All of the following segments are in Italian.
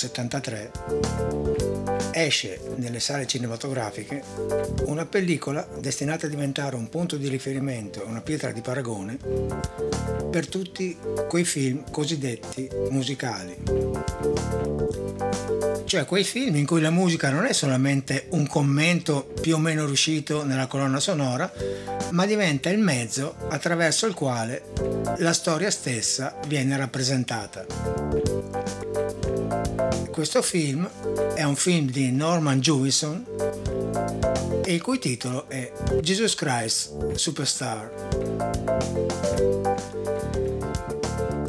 Nel 1973 esce nelle sale cinematografiche una pellicola destinata a diventare un punto di riferimento una pietra di paragone per tutti quei film cosiddetti musicali. Cioè quei film in cui la musica non è solamente un commento più o meno riuscito nella colonna sonora, ma diventa il mezzo attraverso il quale la storia stessa viene rappresentata. Questo film è un film di Norman Jewison e il cui titolo è Jesus Christ Superstar.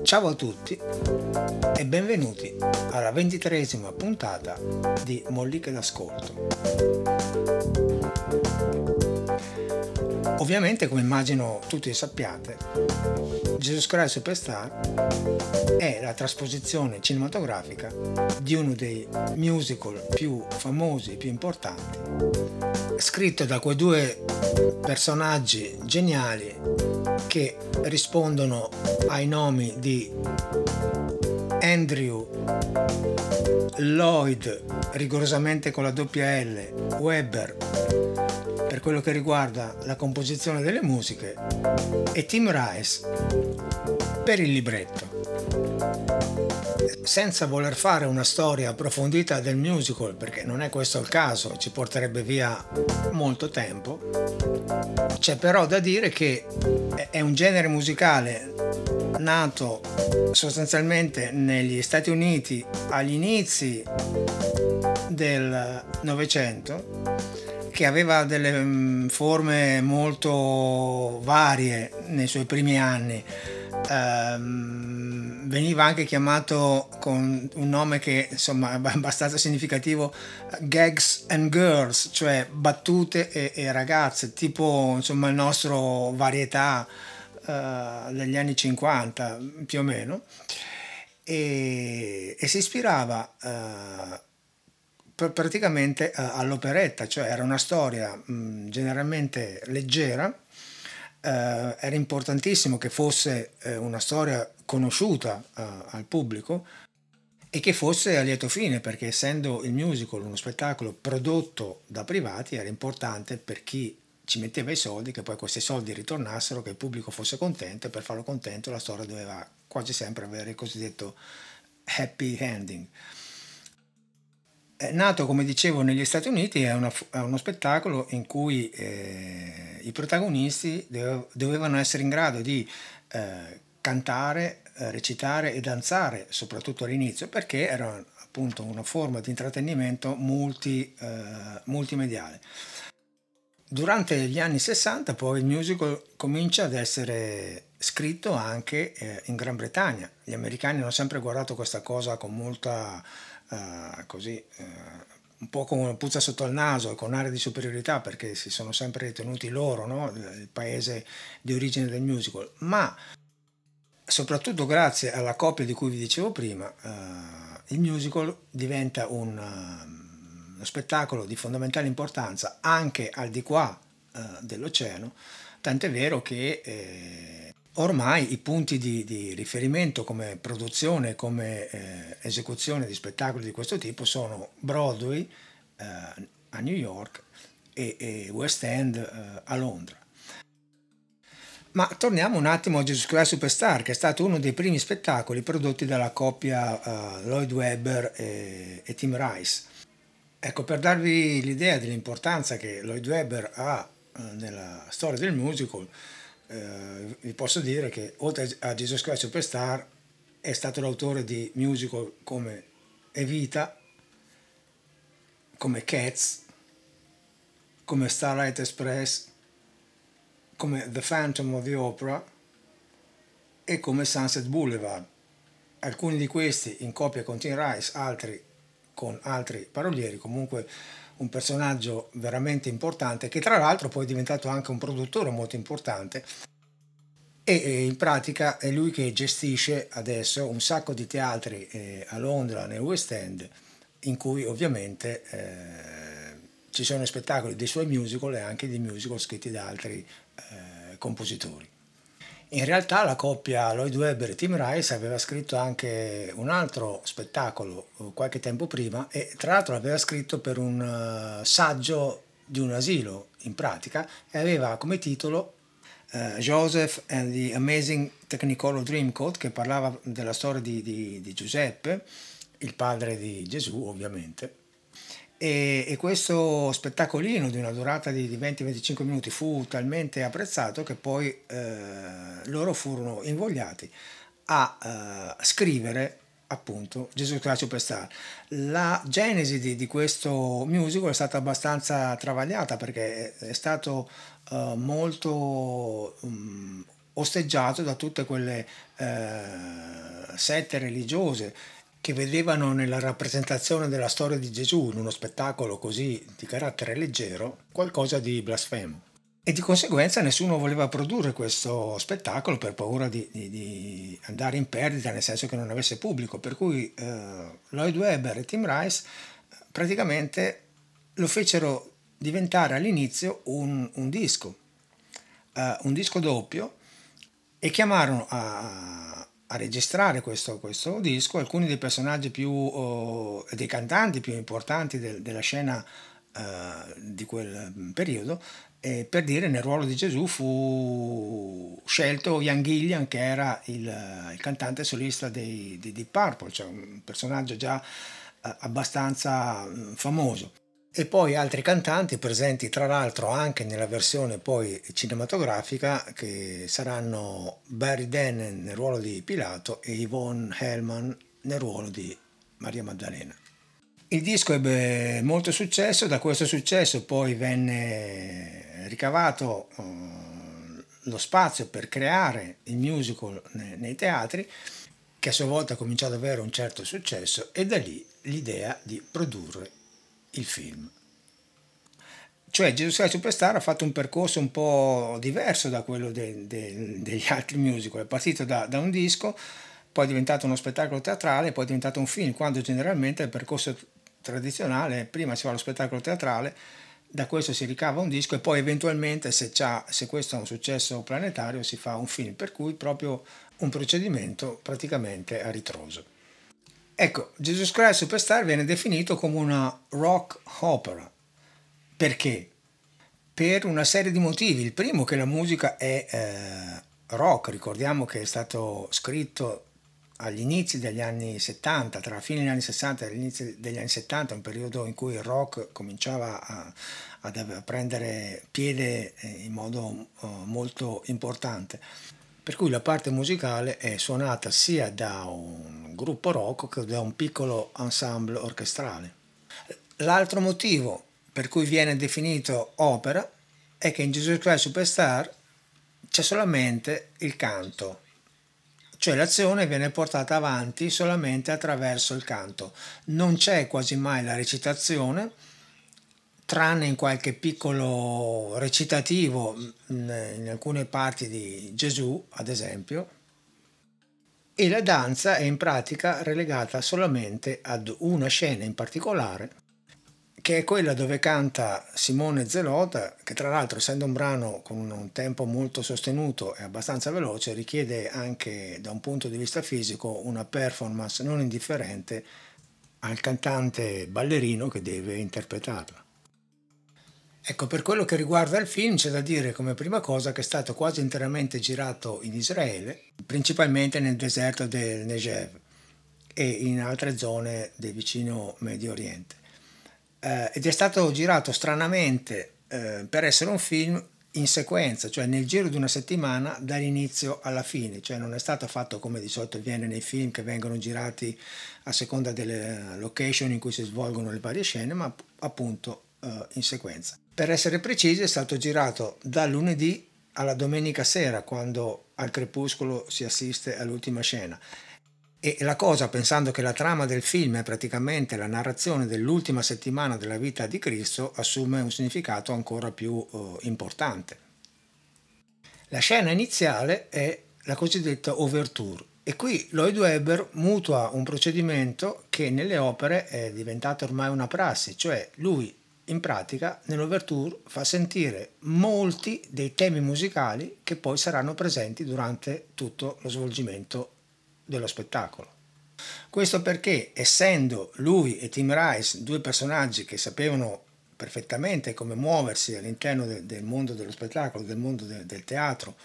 Ciao a tutti e benvenuti alla ventitresima puntata di Molliche d'ascolto. Ovviamente, come immagino tutti sappiate, Jesus Christ Superstar è la trasposizione cinematografica di uno dei musical più famosi, più importanti, scritto da quei due personaggi geniali che rispondono ai nomi di Andrew Lloyd, rigorosamente con la doppia L, Weber per quello che riguarda la composizione delle musiche e Tim Rice per il libretto. Senza voler fare una storia approfondita del musical, perché non è questo il caso, ci porterebbe via molto tempo, c'è però da dire che è un genere musicale nato sostanzialmente negli Stati Uniti agli inizi del Novecento che aveva delle mm, forme molto varie nei suoi primi anni. Um, veniva anche chiamato con un nome che insomma è abbastanza significativo gags and girls cioè battute e, e ragazze tipo insomma il nostro varietà uh, degli anni 50 più o meno e, e si ispirava uh, praticamente eh, all'operetta, cioè era una storia mh, generalmente leggera, eh, era importantissimo che fosse eh, una storia conosciuta eh, al pubblico e che fosse a lieto fine, perché essendo il musical uno spettacolo prodotto da privati era importante per chi ci metteva i soldi che poi questi soldi ritornassero, che il pubblico fosse contento e per farlo contento la storia doveva quasi sempre avere il cosiddetto happy ending. È nato, come dicevo, negli Stati Uniti, è, una, è uno spettacolo in cui eh, i protagonisti dovevano essere in grado di eh, cantare, eh, recitare e danzare, soprattutto all'inizio, perché era appunto una forma di intrattenimento multi, eh, multimediale. Durante gli anni 60 poi il musical comincia ad essere scritto anche eh, in Gran Bretagna. Gli americani hanno sempre guardato questa cosa con molta uh, così uh, un po' con una puzza sotto il naso e con aria di superiorità perché si sono sempre ritenuti loro no? il paese di origine del musical, ma soprattutto grazie alla coppia di cui vi dicevo prima, uh, il musical diventa un, uno spettacolo di fondamentale importanza anche al di qua uh, dell'oceano, tant'è vero che eh, ormai i punti di, di riferimento come produzione, come eh, esecuzione di spettacoli di questo tipo sono Broadway eh, a New York e, e West End eh, a Londra. Ma torniamo un attimo a Jesus Christ Superstar, che è stato uno dei primi spettacoli prodotti dalla coppia uh, Lloyd Webber e, e, Tim Rice. Ecco, per darvi l'idea dell'importanza che Lloyd Webber ha uh, nella storia del musical, eh, vi posso dire che oltre a Jesus Christ Superstar è stato l'autore di musical come Evita, come Cats, come Starlight Express, come The Phantom of the Opera e come Sunset Boulevard. Alcuni di questi in coppia con Tim Rice, altri con altri parolieri, comunque un personaggio veramente importante che tra l'altro poi è diventato anche un produttore molto importante e in pratica è lui che gestisce adesso un sacco di teatri eh, a Londra nel West End in cui ovviamente eh, ci sono spettacoli dei suoi musical e anche di musical scritti da altri eh, compositori. In realtà la coppia Lloyd Webber e Tim Rice aveva scritto anche un altro spettacolo eh, qualche tempo prima e tra l'altro l'aveva scritto per un uh, saggio di un asilo in pratica e aveva come titolo uh, Joseph and the Amazing Technicolor Dreamcoat che parlava della storia di, di, di Giuseppe, il padre di Gesù ovviamente e, e, questo spettacolino di una durata di, di 20-25 minuti fu talmente apprezzato che poi eh, loro furono invogliati a eh, scrivere appunto Gesù Christ Superstar. La genesi di, di, questo musical è stata abbastanza travagliata perché è, stato uh, molto um, osteggiato da tutte quelle uh, sette religiose che vedevano nella rappresentazione della storia di Gesù in uno spettacolo così di carattere leggero qualcosa di blasfemo. E di conseguenza nessuno voleva produrre questo spettacolo per paura di, di, di andare in perdita, nel senso che non avesse pubblico. Per cui eh, Lloyd Webber e Tim Rice praticamente lo fecero diventare all'inizio un, un disco, eh, un disco doppio, e chiamarono a, a registrare questo, questo, disco alcuni dei personaggi più, oh, dei cantanti più importanti del, della scena uh, di quel periodo e per dire nel ruolo di Gesù fu scelto Ian Gillian che era il, il cantante solista dei, di Deep Purple, cioè un personaggio già uh, abbastanza uh, famoso e poi altri cantanti presenti tra l'altro anche nella versione poi cinematografica che saranno Barry Dennen nel ruolo di Pilato e Yvonne Hellman nel ruolo di Maria Maddalena. Il disco ebbe molto successo, da questo successo poi venne ricavato uh, lo spazio per creare il musical nei, teatri che a sua volta ha cominciato ad avere un certo successo e da lì l'idea di produrre il film. Cioè Gesù Christ Superstar ha fatto un percorso un po' diverso da quello de, de, degli altri musical, è partito da, da, un disco, poi è diventato uno spettacolo teatrale, poi è diventato un film, quando generalmente il percorso tradizionale, prima si fa lo spettacolo teatrale, da questo si ricava un disco e poi eventualmente se, se questo è un successo planetario si fa un film, per cui proprio un procedimento praticamente a ritroso. Ecco, Jesus Christ Superstar viene definito come una rock opera. Perché? Per una serie di motivi. Il primo che la musica è eh, rock, ricordiamo che è stato scritto agli inizi degli anni 70, tra la fine degli anni 60 e l'inizio degli anni 70, un periodo in cui il rock cominciava a, a prendere piede eh, in modo uh, molto importante per cui la parte musicale è suonata sia da un gruppo rock che da un piccolo ensemble orchestrale. L'altro motivo per cui viene definito opera è che in Jesus Christ Superstar c'è solamente il canto, cioè l'azione viene portata avanti solamente attraverso il canto, non c'è quasi mai la recitazione tranne in qualche piccolo recitativo in alcune parti di Gesù, ad esempio, e la danza è in pratica relegata solamente ad una scena in particolare, che è quella dove canta Simone Zelota, che tra l'altro essendo un brano con un tempo molto sostenuto e abbastanza veloce, richiede anche da un punto di vista fisico una performance non indifferente al cantante ballerino che deve interpretarla. Ecco, per quello che riguarda il film c'è da dire come prima cosa che è stato quasi interamente girato in Israele, principalmente nel deserto del Negev e in altre zone del vicino Medio Oriente. Eh, ed è stato girato stranamente eh, per essere un film in sequenza, cioè nel giro di una settimana dall'inizio alla fine, cioè non è stato fatto come di solito avviene nei film che vengono girati a seconda delle location in cui si svolgono le varie scene, ma appunto eh, in sequenza. Per essere precisi è stato girato da lunedì alla domenica sera quando al crepuscolo si assiste all'ultima scena. E la cosa, pensando che la trama del film è praticamente la narrazione dell'ultima settimana della vita di Cristo, assume un significato ancora più uh, importante. La scena iniziale è la cosiddetta overture e qui Lloyd Webber mutua un procedimento che nelle opere è diventato ormai una prassi, cioè lui in pratica nell'ouverture fa sentire molti dei temi musicali che poi saranno presenti durante tutto lo svolgimento dello spettacolo. Questo perché, essendo lui e Tim Rice due personaggi che sapevano perfettamente come muoversi all'interno del, del mondo dello spettacolo, del mondo de, del teatro,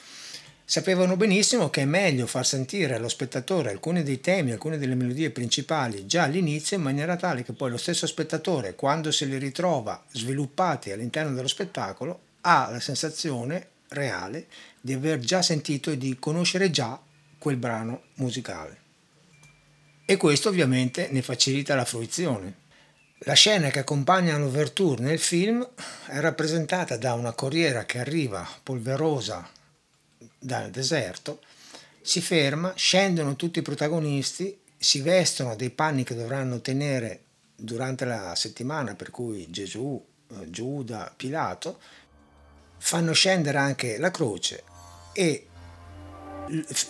sapevano benissimo che è meglio far sentire allo spettatore alcuni dei temi, alcune delle melodie principali già all'inizio in maniera tale che poi lo stesso spettatore, quando se li ritrova sviluppati all'interno dello spettacolo, ha la sensazione reale di aver già sentito e di conoscere già quel brano musicale. E questo ovviamente ne facilita la fruizione. La scena che accompagna l'ouverture nel film è rappresentata da una corriera che arriva polverosa dal deserto, si ferma, scendono tutti i protagonisti, si vestono dei panni che dovranno tenere durante la settimana per cui Gesù, eh, Giuda, Pilato, fanno scendere anche la croce e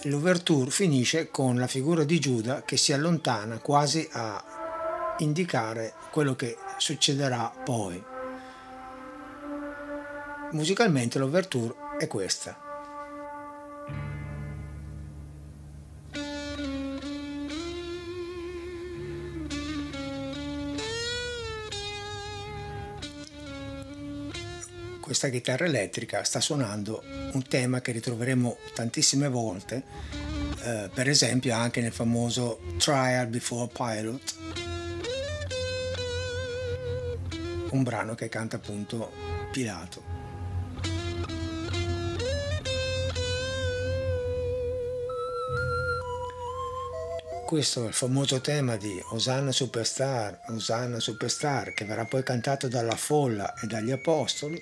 l'ouverture finisce con la figura di Giuda che si allontana quasi a indicare quello che succederà poi. Musicalmente l'ouverture è questa. Questa chitarra elettrica sta suonando un tema che ritroveremo tantissime volte, eh, per esempio anche nel famoso Trial Before Pilot un brano che canta appunto Pilato. Questo è il famoso tema di Osanna Superstar, Osanna Superstar, che verrà poi cantato dalla folla e dagli apostoli.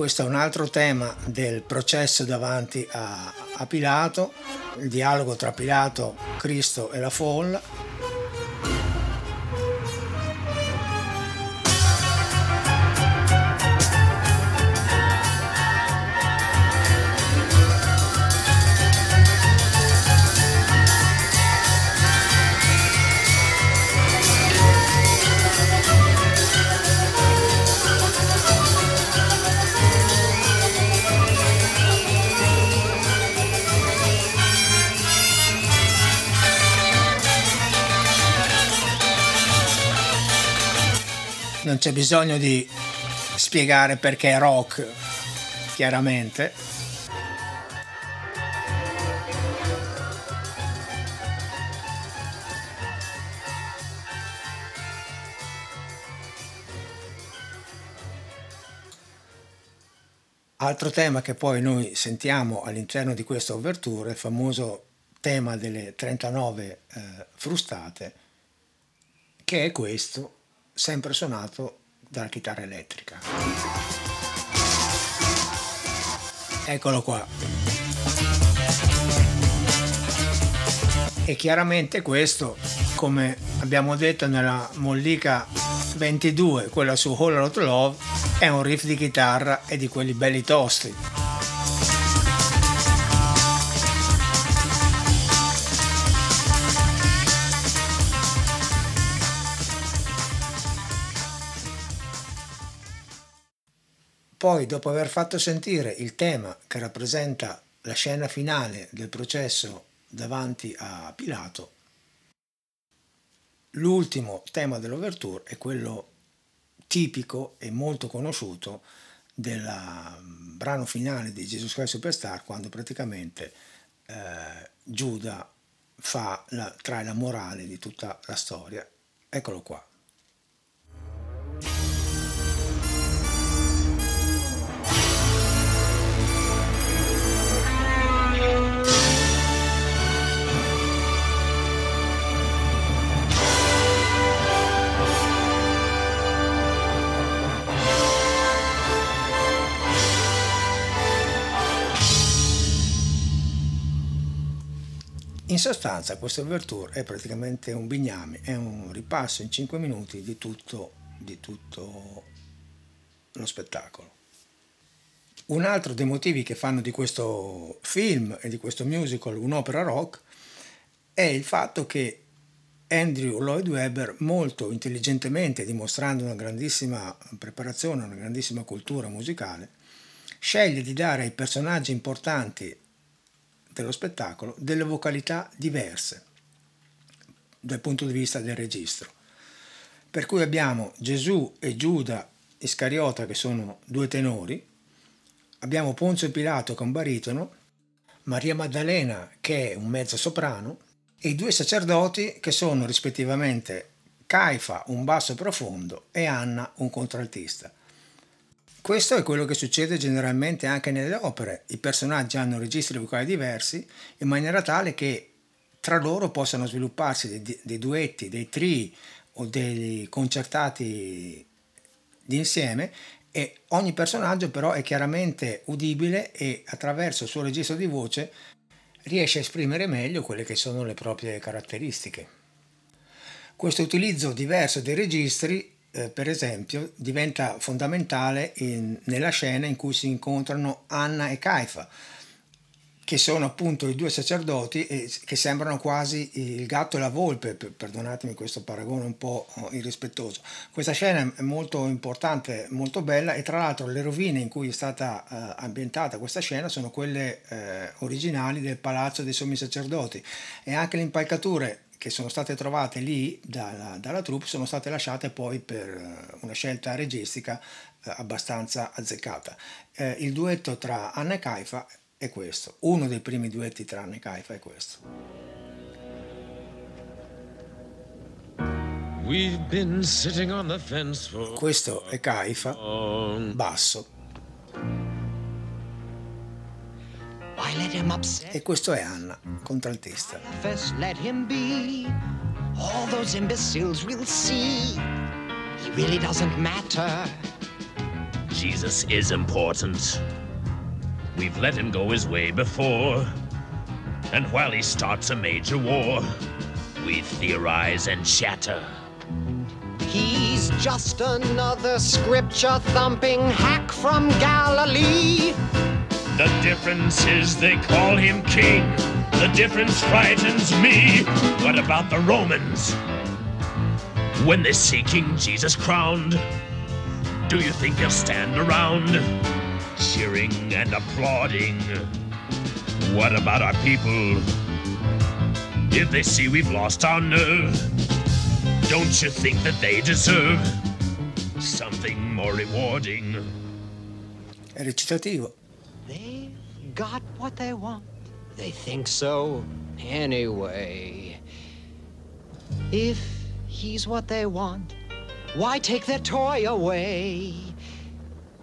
Questo è un altro tema del processo davanti a, a Pilato, il dialogo tra Pilato, Cristo e la folla. Non c'è bisogno di spiegare perché è rock, chiaramente. Altro tema che poi noi sentiamo all'interno di questa overture il famoso tema delle 39 eh, frustate, che è questo sempre suonato dalla chitarra elettrica. Eccolo qua. E chiaramente questo, come abbiamo detto nella mollica 22, quella su Whole Lot Love, è un riff di chitarra e di quelli belli tosti. Poi, dopo aver fatto sentire il tema che rappresenta la scena finale del processo davanti a Pilato, l'ultimo tema dell'ouverture è quello tipico e molto conosciuto del mm, brano finale di Jesus Christ Superstar, quando praticamente eh, Giuda fa la, trae la morale di tutta la storia. Eccolo qua. Sostanza questo overture è praticamente un bignami, è un ripasso in 5 minuti di tutto, di tutto lo spettacolo. Un altro dei motivi che fanno di questo film e di questo musical un'opera rock è il fatto che Andrew Lloyd Webber molto intelligentemente, dimostrando una grandissima preparazione, una grandissima cultura musicale, sceglie di dare ai personaggi importanti dello spettacolo delle vocalità diverse dal punto di vista del registro. Per cui abbiamo Gesù e Giuda Iscariota che sono due tenori, abbiamo Ponzio Pilato che è un baritono, Maria Maddalena che è un mezzo soprano e i due sacerdoti che sono rispettivamente Caifa, un basso profondo, e Anna, un contraltista. Questo è quello che succede generalmente anche nelle opere. I personaggi hanno registri vocali diversi in maniera tale che tra loro possano svilupparsi dei, dei duetti, dei trii o dei concertati d'insieme e ogni personaggio però è chiaramente udibile e attraverso il suo registro di voce riesce a esprimere meglio quelle che sono le proprie caratteristiche. Questo utilizzo diverso dei registri, eh, per esempio, diventa fondamentale in, nella scena in cui si incontrano Anna e Caifa, che sono appunto i due sacerdoti e che sembrano quasi il gatto e la volpe, perdonatemi questo paragone un po' irrispettoso. Questa scena è molto importante, molto bella e tra l'altro le rovine in cui è stata eh, ambientata questa scena sono quelle eh, originali del palazzo dei sommi sacerdoti e anche le impalcature che sono state trovate lì dalla, dalla troupe sono state lasciate poi per eh, una scelta registica eh, abbastanza azzeccata. Eh, il duetto tra Anna e Caifa è questo. Uno dei primi duetti tranne Caifa è questo. Questo è Caifa, basso. E questo è Anna, contraltista. All those imbeciles will see he really doesn't matter. Jesus is important. We've let him go his way before. And while he starts a major war, we theorize and chatter. He's just another scripture thumping hack from Galilee. The difference is they call him king. The difference frightens me. What about the Romans? When they see King Jesus crowned, do you think they'll stand around? cheering and applauding. What about our people? If they see we've lost our nerve, don't you think that they deserve something more rewarding? Recitativo. They've got what they want. They think so anyway. If he's what they want, why take their toy away?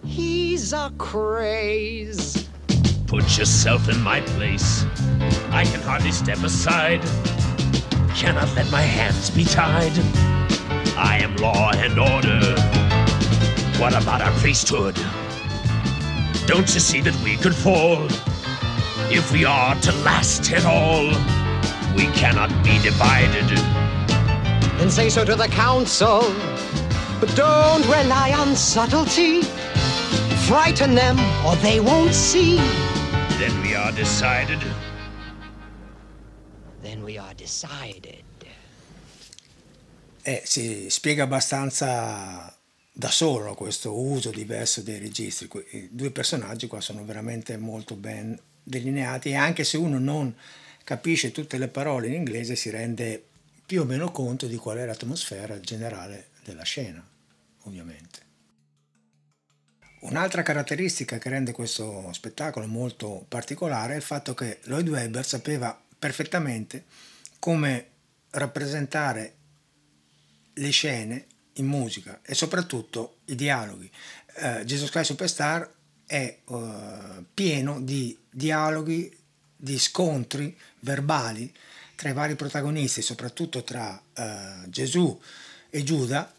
He's a craze. Put yourself in my place. I can hardly step aside. Cannot let my hands be tied. I am law and order. What about our priesthood? Don't you see that we could fall? If we are to last at all, we cannot be divided. Then say so to the council, but don't rely on subtlety frighten them or they won't see. Then we are decided. Then we are decided. Eh, si spiega abbastanza da solo questo uso diverso dei registri. I due personaggi qua sono veramente molto ben delineati e anche se uno non capisce tutte le parole in inglese si rende più o meno conto di qual è l'atmosfera generale della scena, ovviamente. Un'altra caratteristica che rende questo spettacolo molto particolare è il fatto che Lloyd Webber sapeva perfettamente come rappresentare le scene in musica e soprattutto i dialoghi. Uh, Jesus Christ Superstar è uh, pieno di dialoghi, di scontri verbali tra i vari protagonisti, soprattutto tra uh, Gesù e Giuda,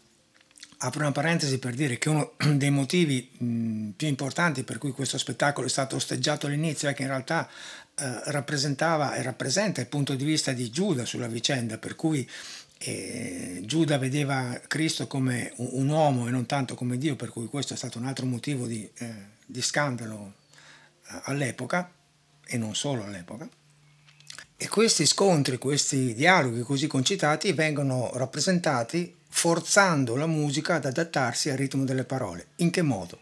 apro una parentesi per dire che uno dei motivi mh, più importanti per cui questo spettacolo è stato osteggiato all'inizio è che in realtà eh, rappresentava e rappresenta il punto di vista di Giuda sulla vicenda, per cui eh, Giuda vedeva Cristo come un, un, uomo e non tanto come Dio, per cui questo è stato un altro motivo di, eh, di scandalo eh, all'epoca e non solo all'epoca. E questi scontri, questi dialoghi così concitati vengono rappresentati forzando la musica ad adattarsi al ritmo delle parole. In che modo?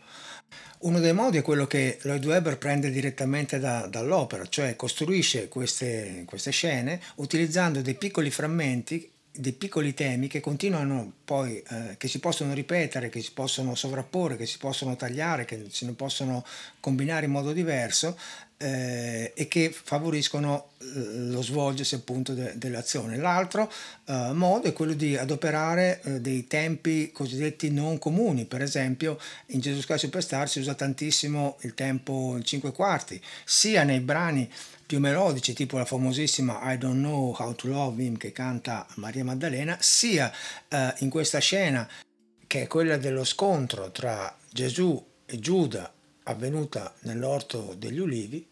Uno dei modi è quello che Lloyd Webber prende direttamente da, dall'opera, cioè costruisce queste, queste scene utilizzando dei piccoli frammenti dei piccoli temi che continuano poi, eh, che si possono ripetere, che si possono sovrapporre, che si possono tagliare, che si ne possono combinare in modo diverso eh, e che favoriscono eh, lo svolgersi appunto de- dell'azione. L'altro eh, modo è quello di adoperare eh, dei tempi cosiddetti non comuni, per esempio in Jesus Christ Superstar si usa tantissimo il tempo 5 quarti, sia nei brani più melodici, tipo la famosissima I Don't Know How to Love Him che canta Maria Maddalena, sia eh, in questa scena che è quella dello scontro tra Gesù e Giuda avvenuta nell'orto degli ulivi,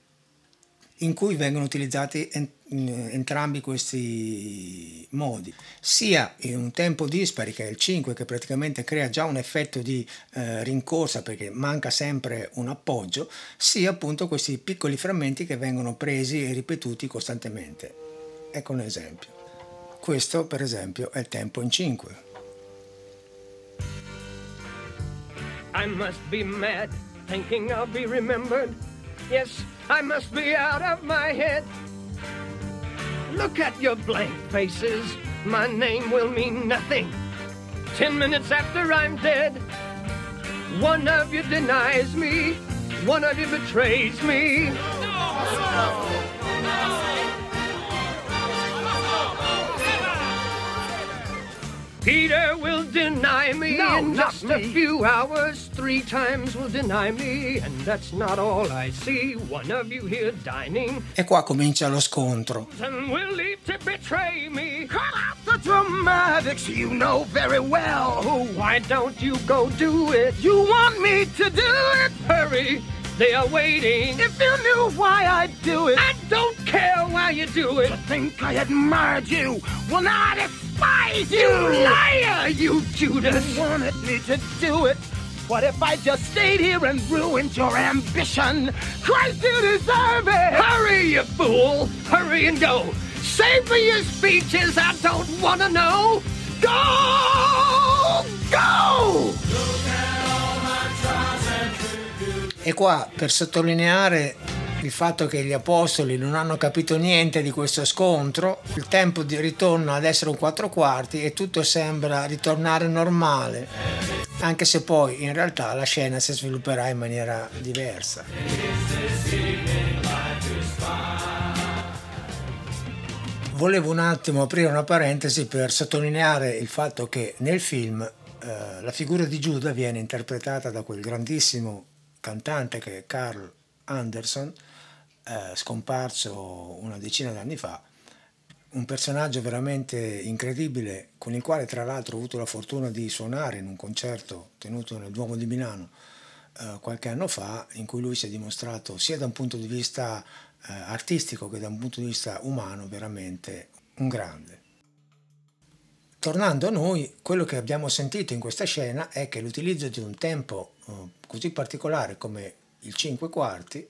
in cui vengono utilizzati entrambi questi modi, sia in un tempo dispari che è il 5 che praticamente crea già un effetto di eh, rincorsa perché manca sempre un appoggio, sia appunto questi piccoli frammenti che vengono presi e ripetuti costantemente. Ecco un esempio. Questo per esempio è il tempo in 5. I must be mad thinking I'll be remembered. Yes, I must be out of my head. Look at your blank faces. My name will mean nothing. Ten minutes after I'm dead, one of you denies me, one of you betrays me. No! Peter will deny me no, in just me. a few hours. Three times will deny me, and that's not all I see. One of you here dining. E qua comincia lo scontro. And will leave to betray me. Cut out the dramatics, you know very well. Why don't you go do it? You want me to do it? Hurry. They are waiting. If you knew why I'd do it, I don't care why you do it. To think I admired you. Well, now I despise you. You liar, you Judas. You wanted me to do it. What if I just stayed here and ruined your ambition? Christ, you deserve it! Hurry, you fool! Hurry and go! Save me your speeches, I don't want to know! Go! Go! E qua per sottolineare il fatto che gli apostoli non hanno capito niente di questo scontro, il tempo di ritorno ad essere un quattro quarti e tutto sembra ritornare normale, anche se poi in realtà la scena si svilupperà in maniera diversa. Volevo un attimo aprire una parentesi per sottolineare il fatto che nel film eh, la figura di Giuda viene interpretata da quel grandissimo cantante che è Carl Anderson, eh, scomparso una decina d'anni fa, un personaggio veramente incredibile con il quale tra l'altro ho avuto la fortuna di suonare in un concerto tenuto nel Duomo di Milano eh, qualche anno fa, in cui lui si è dimostrato sia da un punto di vista eh, artistico che da un punto di vista umano veramente un grande. Tornando a noi, quello che abbiamo sentito in questa scena è che l'utilizzo di un tempo eh, così particolare come il 5 quarti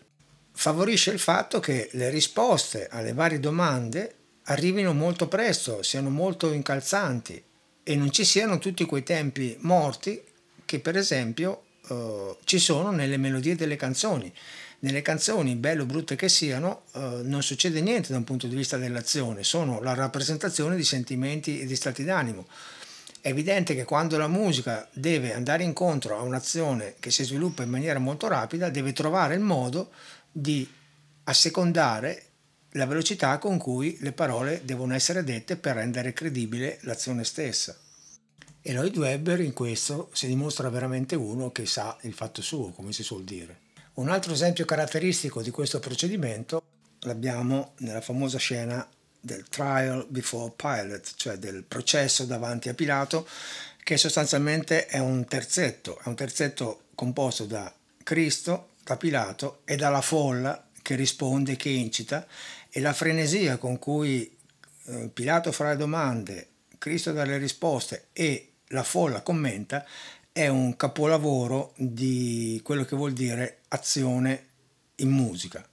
favorisce il fatto che le risposte alle varie domande arrivino molto presto, siano molto incalzanti e non ci siano tutti quei tempi morti che per esempio eh, ci sono nelle melodie delle canzoni nelle canzoni, belle o brutte che siano, eh, non succede niente da un punto di vista dell'azione, sono la rappresentazione di sentimenti e di stati d'animo. È evidente che quando la musica deve andare incontro a un'azione che si sviluppa in maniera molto rapida, deve trovare il modo di assecondare la velocità con cui le parole devono essere dette per rendere credibile l'azione stessa. E Lloyd Webber in questo si dimostra veramente uno che sa il fatto suo, come si suol dire. Un altro esempio caratteristico di questo procedimento l'abbiamo nella famosa scena del trial before Pilate, cioè del processo davanti a Pilato, che sostanzialmente è un terzetto, è un terzetto composto da Cristo, da Pilato e dalla folla che risponde, che incita, e la frenesia con cui eh, Pilato fa le domande, Cristo dà le risposte e la folla commenta è un capolavoro di quello che vuol dire azione in musica.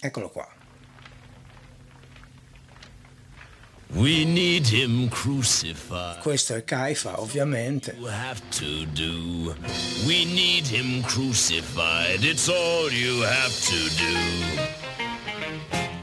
Eccolo qua. We need him crucified. Questo è Caifa, ovviamente. You have to do. We need him crucified. It's all you have to do.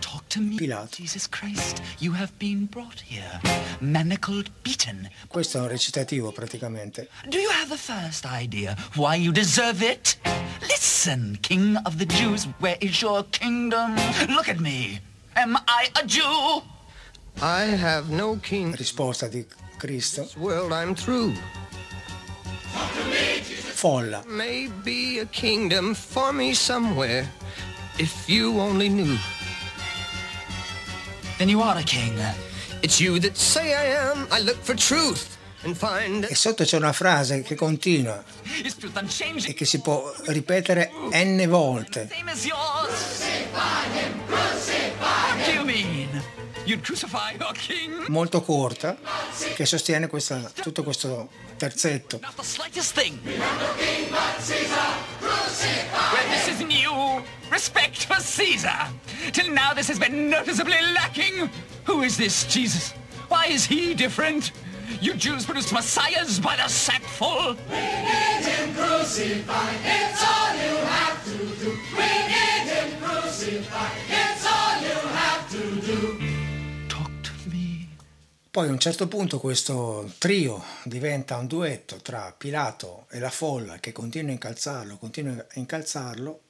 Talk to me, Pilato. Jesus Christ. You have been brought here, manacled, beaten. Questo è un recitativo praticamente. Do you have the first idea why you deserve it? Listen, King of the Jews, where is your kingdom? Look at me. Am I a Jew? I have no king. Risposta di Cristo. This world I'm through. Folla. Maybe a kingdom for me somewhere, if you only knew. Then you are a king. It's you that say I am. I look for truth. E sotto c'è una frase che continua e che si può ripetere n volte. Molto corta, che sostiene questa, tutto questo terzetto. Respect for Caesar. Till now this has been noticeably lacking. Who is this Jesus? Why is he different? You Jews produced messiahs by the sackful. We need him crucified. It's all you have to do. We need him crucified. It's all you have Poi a un certo punto questo trio diventa un duetto tra Pilato e la folla che continua a incalzarlo, continua a incalzarlo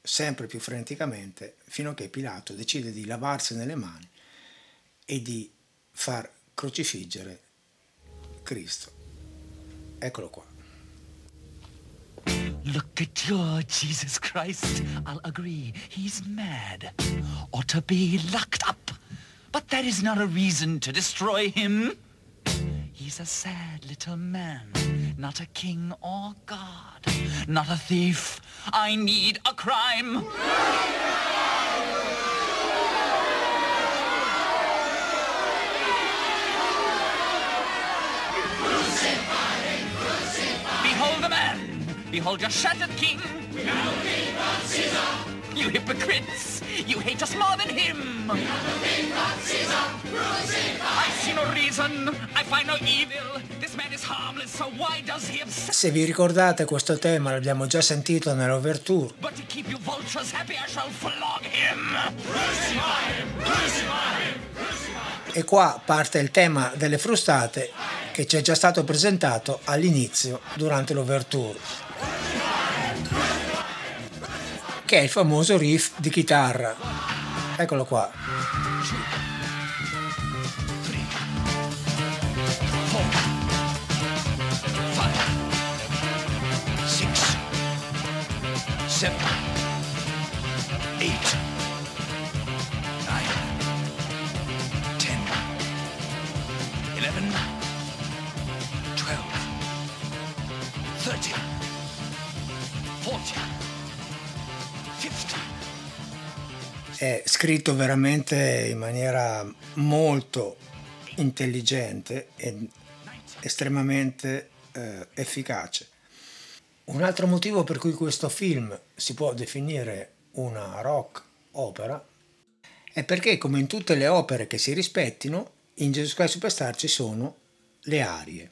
sempre più freneticamente fino a che Pilato decide di lavarsene le mani e di far crocifiggere Cristo. Eccolo qua. Look at your Jesus Christ. I'll agree, he's mad. Ought to be locked up. But that is not a reason to destroy him. He's a sad little man, not a king or god, not a thief. I need a crime. Behold the man! Behold your shattered king! You hypocrites! You hate us more than him! I see no reason, I find no evil. This man is harmless, so why does he obsess? Se vi ricordate questo tema l'abbiamo già sentito nell'overture. But to keep you vultures happy I shall flog him! Crucify him! Crucify him! E qua parte il tema delle frustate che ci è già stato presentato all'inizio durante l'overture, che è il famoso riff di chitarra. Eccolo qua. Seven, è scritto veramente in maniera molto intelligente e estremamente eh, efficace. Un altro motivo per cui questo film si può definire una rock opera è perché, come in tutte le opere che si rispettino, in Gesù Christ Superstar ci sono le arie.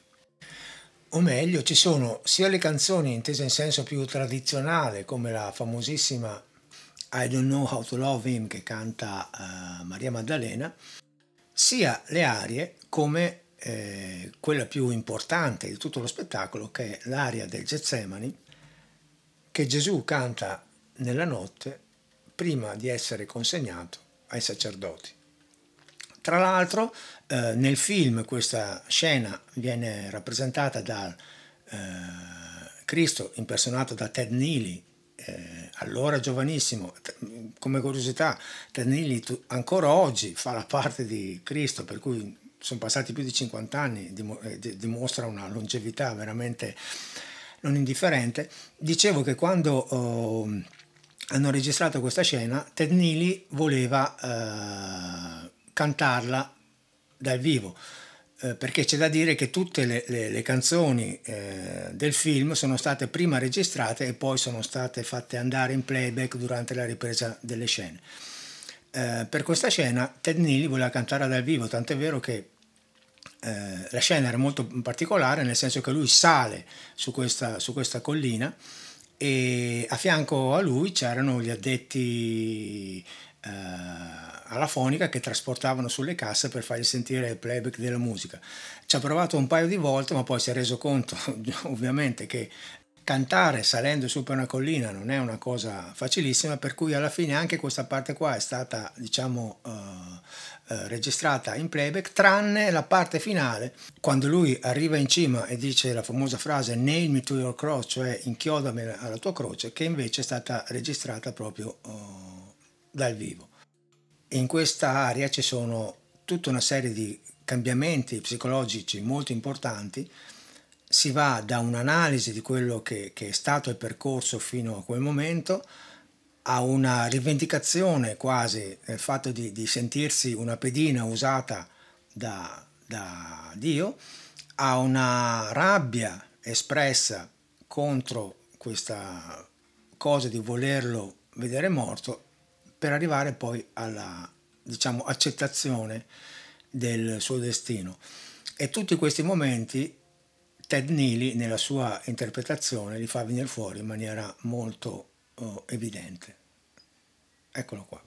O meglio, ci sono sia le canzoni intese in senso più tradizionale, come la famosissima i Don't Know How to Love Him che canta uh, Maria Maddalena, sia le arie come eh, quella più importante di tutto lo spettacolo che è l'aria del Getsemani che Gesù canta nella notte prima di essere consegnato ai sacerdoti. Tra l'altro eh, nel film questa scena viene rappresentata da eh, Cristo impersonato da Ted Neely eh, allora giovanissimo, come curiosità, Ternilli ancora oggi fa la parte di Cristo, per cui sono passati più di 50 anni, eh, dimostra una longevità veramente non indifferente. Dicevo che quando oh, hanno registrato questa scena, Ted Neely voleva eh, cantarla dal vivo eh, perché c'è da dire che tutte le, le, le canzoni eh, del film sono state prima registrate e poi sono state fatte andare in playback durante la ripresa delle scene. eh, per questa scena Ted Neely voleva cantare dal vivo, tant'è vero che eh, la scena era molto particolare, nel senso che lui sale su questa, su questa collina e a fianco a lui c'erano gli addetti alla fonica che trasportavano sulle casse per fargli sentire il playback della musica. Ci ha provato un paio di volte, ma poi si è reso conto ovviamente che cantare salendo su per una collina non è una cosa facilissima, per cui alla fine anche questa parte qua è stata, diciamo, uh, uh, registrata in playback, tranne la parte finale, quando lui arriva in cima e dice la famosa frase nail me to your cross, cioè inchiodami alla tua croce, che invece è stata registrata proprio uh, dal vivo. In questa area ci sono tutta una serie di cambiamenti psicologici molto importanti. Si va da un'analisi di quello che, che, è stato il percorso fino a quel momento a una rivendicazione quasi del fatto di, di sentirsi una pedina usata da, da Dio, a una rabbia espressa contro questa cosa di volerlo vedere morto per arrivare poi alla diciamo accettazione del suo destino e tutti questi momenti Ted Neely nella sua interpretazione li fa venire fuori in maniera molto uh, evidente. Eccolo qua.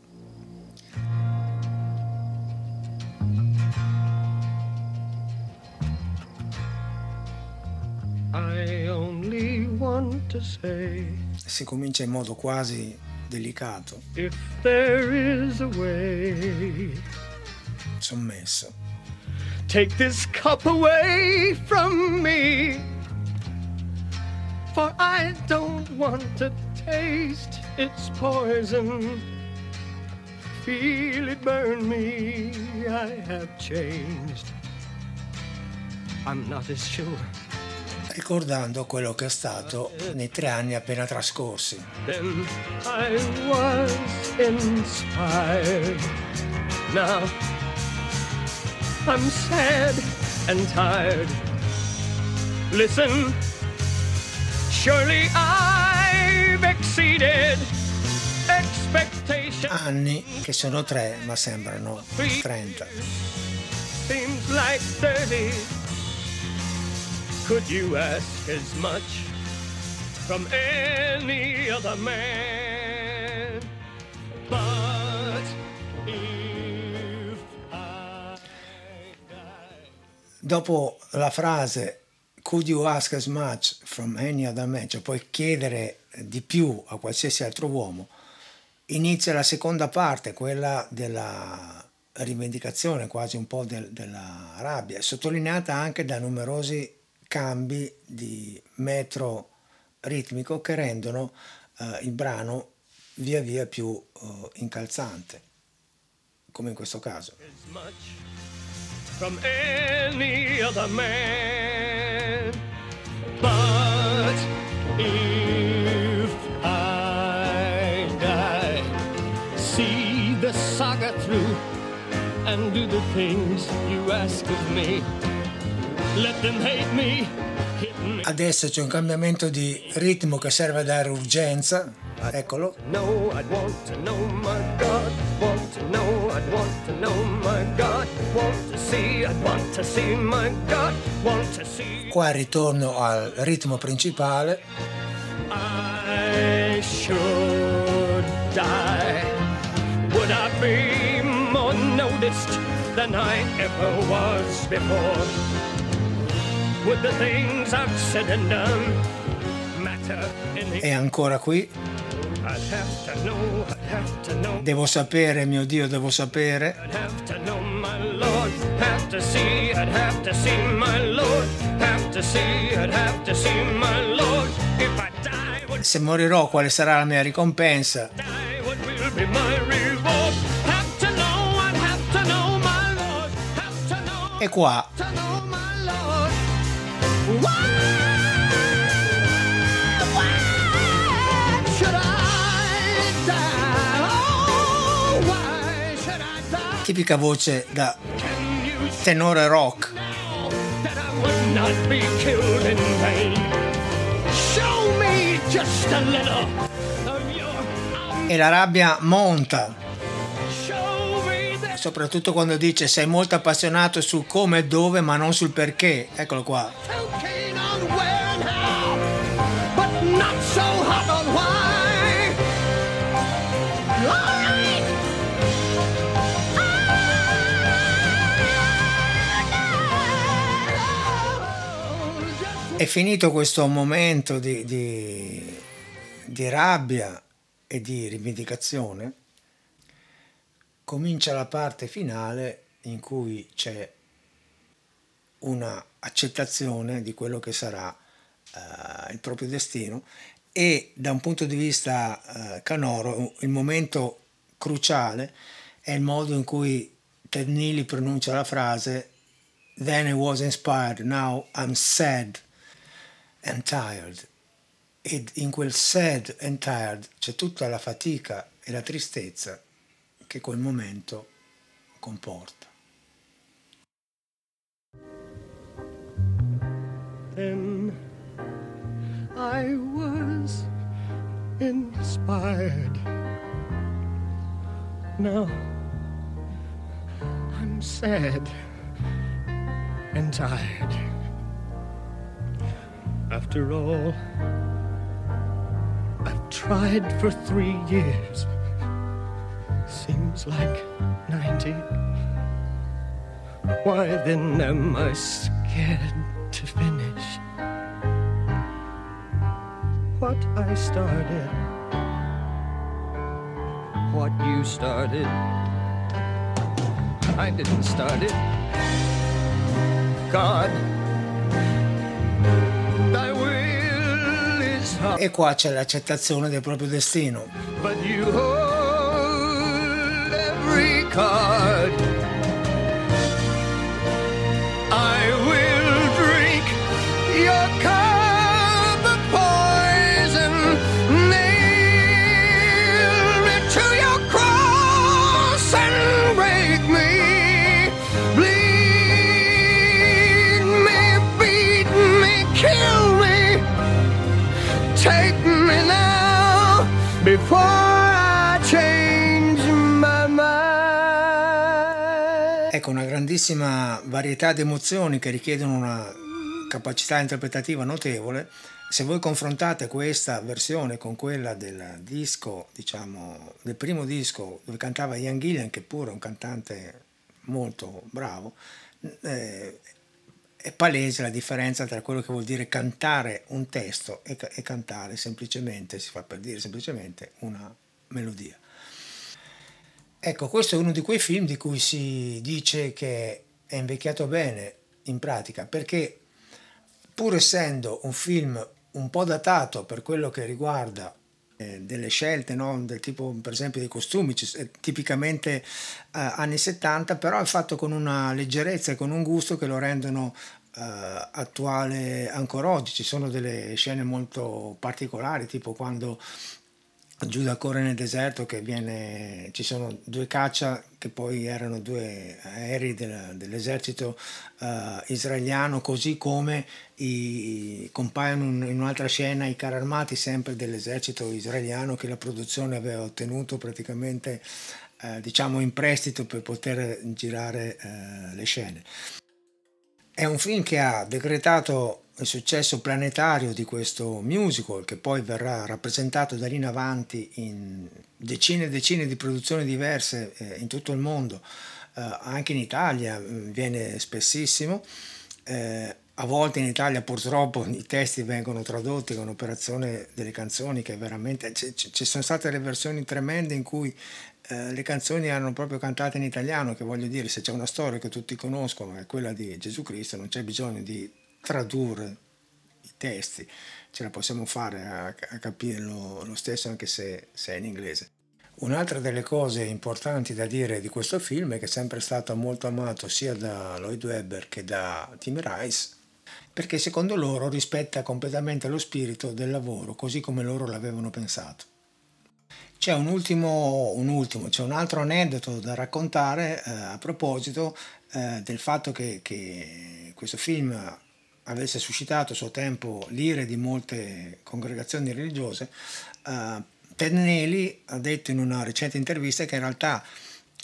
si comincia in modo quasi delicato. Sommesso. Take this cup away from me. For I don't want to taste its poison. Feel it burn me. I have changed. I'm not as sure. Ricordando quello che è stato nei tre anni appena trascorsi. Then I was inspired. Now I'm sad and tired. Listen, surely I've exceeded expectations. Anni che sono tre ma sembrano 30. Seems like 30. Could you ask as much from any other man? But dopo la frase could you ask as much from any other man, cioè puoi chiedere di più a qualsiasi altro uomo, inizia la seconda parte, quella della rivendicazione, quasi un po' del, della rabbia, sottolineata anche da numerosi cambi di metro ritmico che rendono uh, il brano via via più uh, incalzante, come in questo caso. saga through and do the things you ask of me. Adesso c'è un cambiamento di ritmo che serve a dare urgenza. Eccolo. No, I'd want to know my God. Want to know, I'd want to know my God. Want to see, I'd want to see my God. Want to see. Qua ritorno al ritmo principale. I should die. Would I be more noticed than I ever was before? E ancora qui. Devo sapere, mio Dio, devo sapere. Se morirò, quale sarà la mia ricompensa? E qua tipica voce da tenore rock. E la rabbia monta. soprattutto quando dice sei molto appassionato su come e dove ma non sul perché. Eccolo qua. È finito questo momento di, di- di rabbia e di rivendicazione, comincia la parte finale in cui c'è una accettazione di quello che sarà eh, il proprio destino e da un punto di vista eh, canoro il momento cruciale è il modo in cui Ted Neely pronuncia la frase Then I was inspired, now I'm sad and tired. Ed in quel sad and tired c'è tutta la fatica e la tristezza che quel momento comporta. Then I was inspired. Now I'm sad and tired. After all, I've tried for three years. Seems like 90. Why then am I scared to finish what I started? What you started? I didn't start it. God, E qua c'è l'accettazione del proprio destino. Grandissima varietà di emozioni che richiedono una capacità interpretativa notevole. Se voi confrontate questa versione con quella del disco, diciamo, del primo disco dove cantava Ian Gillian, che pure è un cantante molto bravo, eh, è palese la differenza tra quello che vuol dire cantare un testo e, e cantare semplicemente, si fa per dire semplicemente, una melodia. Ecco, questo è uno di quei film di cui si dice che è invecchiato bene in pratica, perché pur essendo un film un po' datato per quello che riguarda eh, delle scelte, no? del tipo per esempio dei costumi, eh, tipicamente eh, anni 70, però è fatto con una leggerezza e con un gusto che lo rendono eh, attuale ancora oggi. Ci sono delle scene molto particolari, tipo quando Giuda corre nel deserto che viene, ci sono due caccia che poi erano due aerei del- dell'esercito eh, israeliano, così come i, compaiono in in un'altra scena i carri armati sempre dell'esercito israeliano che la produzione aveva ottenuto praticamente eh, diciamo in prestito per poter girare eh, le scene. È un film che ha decretato il successo planetario di questo musical, che poi verrà rappresentato da lì in avanti in decine e decine di produzioni diverse eh, in tutto il mondo, eh, anche in Italia mm, viene spessissimo. Eh, a volte in Italia purtroppo i testi vengono tradotti con un'operazione delle canzoni che veramente... Ci sono state le versioni tremende in cui le canzoni erano proprio cantate in italiano, che voglio dire, se c'è una storia che tutti conoscono, è quella di Gesù Cristo, non c'è bisogno di tradurre i testi, ce la possiamo fare a, a capire lo, lo stesso anche se, se è in inglese. Un'altra delle cose importanti da dire di questo film è che è sempre stato molto amato sia da Lloyd Webber che da Tim Rice, perché secondo loro rispetta completamente lo spirito del lavoro, così come loro l'avevano pensato. C'è un ultimo, un ultimo, c'è un altro aneddoto da raccontare eh, a proposito eh, del fatto che, che questo film avesse suscitato a suo tempo l'ire di molte congregazioni religiose. Eh, Ted Neely ha detto in una recente intervista che in realtà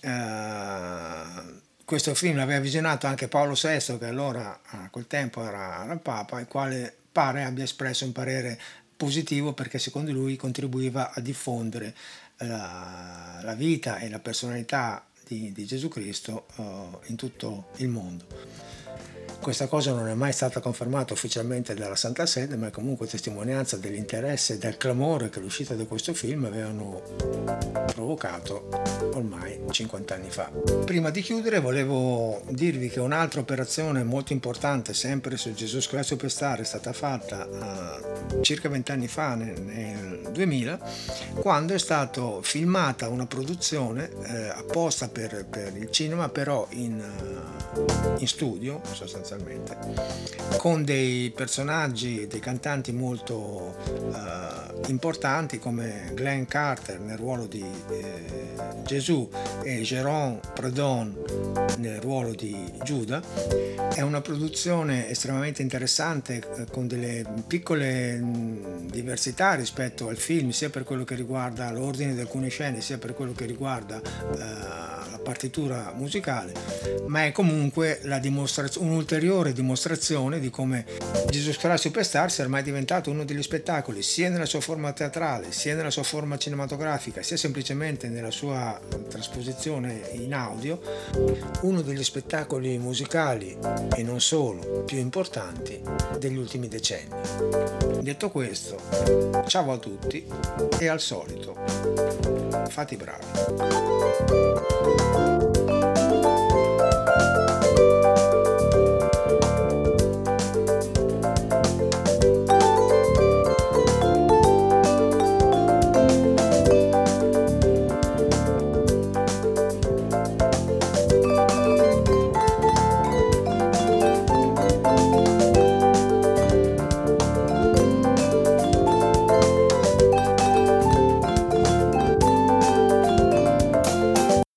eh, questo film l'aveva visionato anche Paolo VI, che allora a quel tempo era, era Papa, il quale pare abbia espresso un parere positivo perché secondo lui contribuiva a diffondere la, la vita e la personalità di, di Gesù Cristo uh, in tutto il mondo. Questa cosa non è mai stata confermata ufficialmente dalla Santa Sede, ma è comunque testimonianza dell'interesse e del clamore che l'uscita di questo film avevano provocato ormai 50 anni fa. Prima di chiudere volevo dirvi che un'altra operazione molto importante, sempre su Gesù Christ Superstar, è stata fatta uh, circa 20 anni fa, nel, nel 2000, quando è stata filmata una produzione eh, apposta per, per, il cinema, però in, uh, in studio sostanzialmente sostanzialmente, con dei personaggi, dei cantanti molto uh, importanti come Glenn Carter nel ruolo di eh, Gesù e Jérôme Predon nel ruolo di Giuda. È una produzione estremamente interessante eh, con delle piccole mh, diversità rispetto al film, sia per quello che riguarda l'ordine di alcune scene, sia per quello che riguarda la partitura musicale, ma è comunque dimostrazio- un'ulteriore dimostrazione di come Gesù Christ Superstar sia ormai diventato uno degli spettacoli, sia nella sua forma teatrale, sia nella sua forma cinematografica, sia semplicemente nella sua trasposizione in audio, uno degli spettacoli musicali e non solo più importanti degli ultimi decenni. Detto questo, ciao a tutti e al solito, fate i bravi. you